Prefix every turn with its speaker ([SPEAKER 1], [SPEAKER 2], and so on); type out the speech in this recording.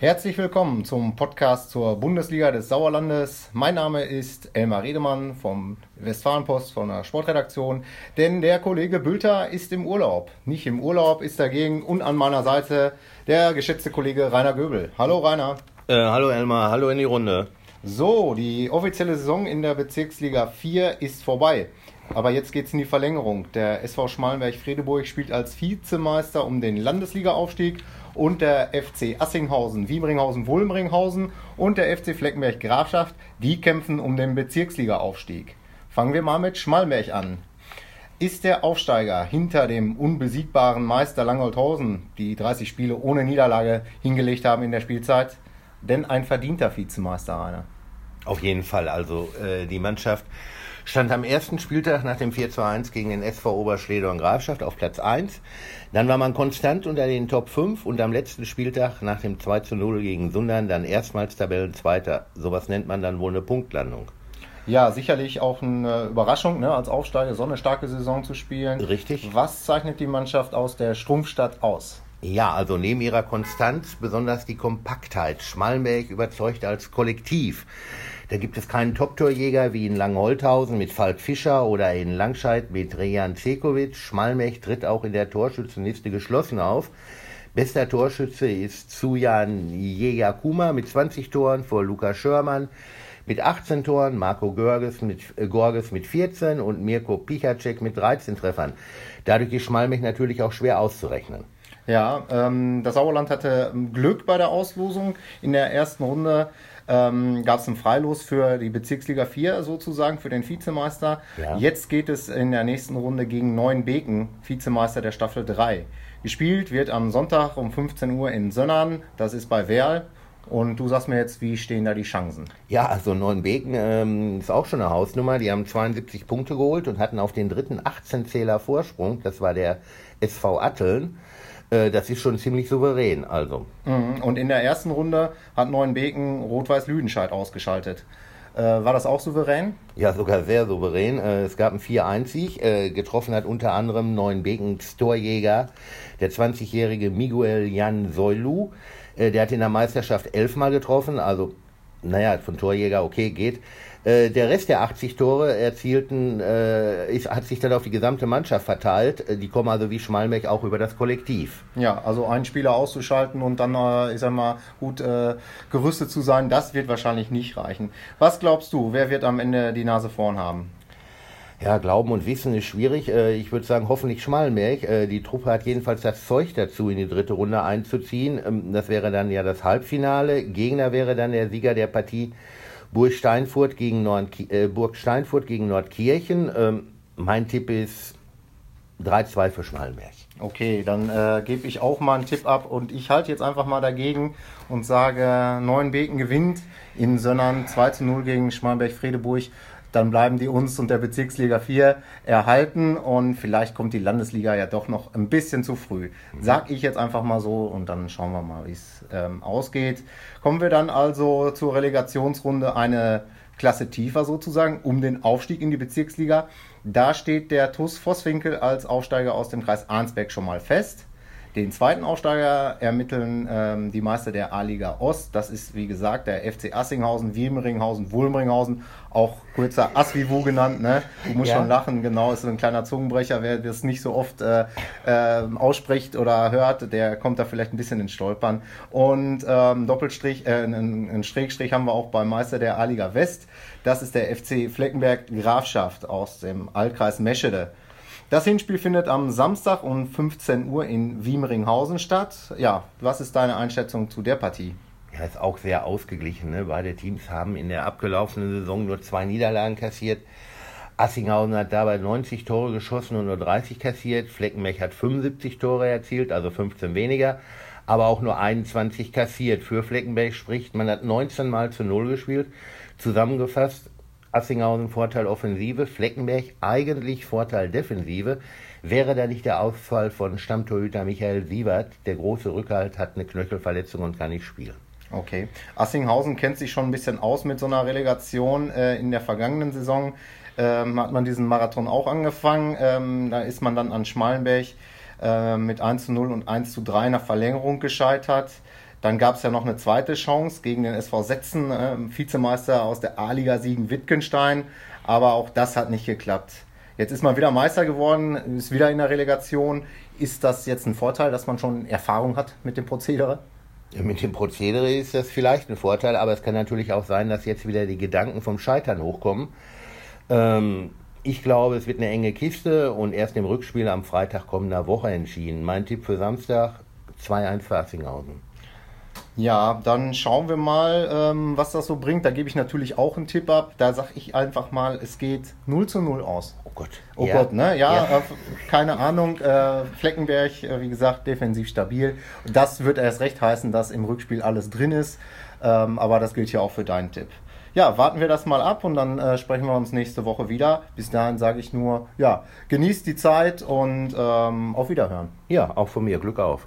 [SPEAKER 1] Herzlich willkommen zum Podcast zur Bundesliga des Sauerlandes. Mein Name ist Elmar Redemann vom Westfalenpost von der Sportredaktion, denn der Kollege Bülter ist im Urlaub. Nicht im Urlaub ist dagegen und an meiner Seite der geschätzte Kollege Rainer Göbel. Hallo Rainer.
[SPEAKER 2] Äh, hallo Elmar, hallo in die Runde.
[SPEAKER 1] So, die offizielle Saison in der Bezirksliga 4 ist vorbei. Aber jetzt geht es in die Verlängerung. Der SV Schmalenberg-Fredeburg spielt als Vizemeister um den Landesliga-Aufstieg und der FC Assinghausen, Wiemringhausen, Wulmringhausen und der FC Fleckenberg Grafschaft, die kämpfen um den Bezirksliga-Aufstieg. Fangen wir mal mit Schmalberg an. Ist der Aufsteiger hinter dem unbesiegbaren Meister Langholthausen, die 30 Spiele ohne Niederlage hingelegt haben in der Spielzeit, denn ein verdienter Vizemeister, Rainer?
[SPEAKER 2] Auf jeden Fall. Also äh, die Mannschaft stand am ersten Spieltag nach dem 4 zu 1 gegen den SV Oberschleder und Grafschaft auf Platz 1. Dann war man konstant unter den Top 5 und am letzten Spieltag nach dem 2 zu 0 gegen Sundern dann erstmals Tabellenzweiter. Sowas nennt man dann wohl eine Punktlandung.
[SPEAKER 1] Ja, sicherlich auch eine Überraschung, ne, als Aufsteiger so eine starke Saison zu spielen.
[SPEAKER 2] Richtig.
[SPEAKER 1] Was zeichnet die Mannschaft aus der Strumpfstadt aus?
[SPEAKER 2] Ja, also neben ihrer Konstanz besonders die Kompaktheit. Schmallenberg überzeugt als Kollektiv. Da gibt es keinen Top-Torjäger wie in Langholthausen mit Falk Fischer oder in Langscheid mit Rejan Cekovic. Schmalmech tritt auch in der Torschützenliste geschlossen auf. Bester Torschütze ist Sujan Jejakuma mit 20 Toren vor Lukas Schörmann mit 18 Toren, Marco Görges mit, äh, Gorges mit 14 und Mirko Pichacek mit 13 Treffern. Dadurch ist Schmalmech natürlich auch schwer auszurechnen.
[SPEAKER 1] Ja, ähm, das Sauerland hatte Glück bei der Auslosung. In der ersten Runde ähm, gab es ein Freilos für die Bezirksliga 4 sozusagen, für den Vizemeister. Ja. Jetzt geht es in der nächsten Runde gegen Neuenbeken, Vizemeister der Staffel 3. Gespielt wird am Sonntag um 15 Uhr in Sönnern, das ist bei Werl. Und du sagst mir jetzt, wie stehen da die Chancen?
[SPEAKER 2] Ja, also Neuenbeken ähm, ist auch schon eine Hausnummer. Die haben 72 Punkte geholt und hatten auf den dritten 18 Zähler Vorsprung. Das war der SV Atteln. Äh, das ist schon ziemlich souverän. Also.
[SPEAKER 1] Mhm. Und in der ersten Runde hat Neuenbeken Rot-Weiß Lüdenscheid ausgeschaltet. Äh, war das auch souverän?
[SPEAKER 2] Ja, sogar sehr souverän. Äh, es gab einen 4-1-Sieg. Getroffen hat unter anderem Neuenbekens Torjäger, der 20-jährige Miguel Jan Soilu. Der hat in der Meisterschaft elfmal getroffen, also naja, von Torjäger, okay, geht. Äh, der Rest der 80 Tore erzielten äh, ist, hat sich dann auf die gesamte Mannschaft verteilt. Äh, die kommen also wie Schmalmech auch über das Kollektiv.
[SPEAKER 1] Ja, also einen Spieler auszuschalten und dann, äh, ich sag mal, gut äh, gerüstet zu sein, das wird wahrscheinlich nicht reichen. Was glaubst du, wer wird am Ende die Nase vorn haben?
[SPEAKER 2] Ja, Glauben und Wissen ist schwierig. Äh, ich würde sagen, hoffentlich Schmallenberg. Die Truppe hat jedenfalls das Zeug dazu, in die dritte Runde einzuziehen. Ähm, das wäre dann ja das Halbfinale. Gegner wäre dann der Sieger der Partie Burg Steinfurt gegen, äh, Burg Steinfurt gegen Nordkirchen. Ähm, mein Tipp ist 3-2 für Schmallenberg.
[SPEAKER 1] Okay, dann äh, gebe ich auch mal einen Tipp ab und ich halte jetzt einfach mal dagegen und sage, Neuenbeken gewinnt in Sönnern 2 0 gegen Schmallenberg-Fredeburg dann bleiben die uns und der Bezirksliga 4 erhalten und vielleicht kommt die Landesliga ja doch noch ein bisschen zu früh. Sag ich jetzt einfach mal so und dann schauen wir mal, wie es ähm, ausgeht. Kommen wir dann also zur Relegationsrunde eine Klasse tiefer sozusagen, um den Aufstieg in die Bezirksliga. Da steht der TUS Vosswinkel als Aufsteiger aus dem Kreis Arnsberg schon mal fest. Den zweiten Aufsteiger ermitteln ähm, die Meister der A-Liga Ost. Das ist, wie gesagt, der FC Assinghausen, Wiemringhausen, Wulmringhausen, auch kürzer Asvivu genannt. Ne? Du musst ja. schon lachen, genau, ist so ein kleiner Zungenbrecher. Wer das nicht so oft äh, äh, ausspricht oder hört, der kommt da vielleicht ein bisschen ins Stolpern. Und ähm, Doppelstrich, äh, einen, einen Schrägstrich haben wir auch beim Meister der A-Liga West. Das ist der FC Fleckenberg Grafschaft aus dem Altkreis Meschede. Das Hinspiel findet am Samstag um 15 Uhr in Wiemringhausen statt. Ja, was ist deine Einschätzung zu der Partie?
[SPEAKER 2] Ja, ist auch sehr ausgeglichen. Ne? Beide Teams haben in der abgelaufenen Saison nur zwei Niederlagen kassiert. Assinghausen hat dabei 90 Tore geschossen und nur 30 kassiert. Fleckenmech hat 75 Tore erzielt, also 15 weniger, aber auch nur 21 kassiert. Für Fleckenberg spricht, man hat 19 Mal zu Null gespielt. Zusammengefasst, Assinghausen Vorteil Offensive, Fleckenberg eigentlich Vorteil Defensive. Wäre da nicht der Ausfall von Stammtorhüter Michael Siebert, der große Rückhalt hat eine Knöchelverletzung und kann nicht spielen.
[SPEAKER 1] Okay. Assinghausen kennt sich schon ein bisschen aus mit so einer Relegation. Äh, in der vergangenen Saison ähm, hat man diesen Marathon auch angefangen. Ähm, da ist man dann an Schmalenberg äh, mit 1 zu 0 und 1 zu 3 nach Verlängerung gescheitert. Dann gab es ja noch eine zweite Chance gegen den SV Setzen, äh, Vizemeister aus der A-Liga Siegen Wittgenstein. Aber auch das hat nicht geklappt. Jetzt ist man wieder Meister geworden, ist wieder in der Relegation. Ist das jetzt ein Vorteil, dass man schon Erfahrung hat mit dem Prozedere?
[SPEAKER 2] Ja, mit dem Prozedere ist das vielleicht ein Vorteil, aber es kann natürlich auch sein, dass jetzt wieder die Gedanken vom Scheitern hochkommen. Ähm, ich glaube, es wird eine enge Kiste und erst im Rückspiel am Freitag kommender Woche entschieden. Mein Tipp für Samstag 2-1 für Assinghausen.
[SPEAKER 1] Ja, dann schauen wir mal, ähm, was das so bringt. Da gebe ich natürlich auch einen Tipp ab. Da sage ich einfach mal, es geht 0 zu 0 aus.
[SPEAKER 2] Oh Gott.
[SPEAKER 1] Oh ja. Gott, ne? Ja, ja. Äh, keine Ahnung. Äh, Fleckenberg, äh, wie gesagt, defensiv stabil. Das wird erst recht heißen, dass im Rückspiel alles drin ist. Ähm, aber das gilt ja auch für deinen Tipp. Ja, warten wir das mal ab und dann äh, sprechen wir uns nächste Woche wieder. Bis dahin sage ich nur, ja, genießt die Zeit und ähm, auf Wiederhören.
[SPEAKER 2] Ja, auch von mir. Glück auf.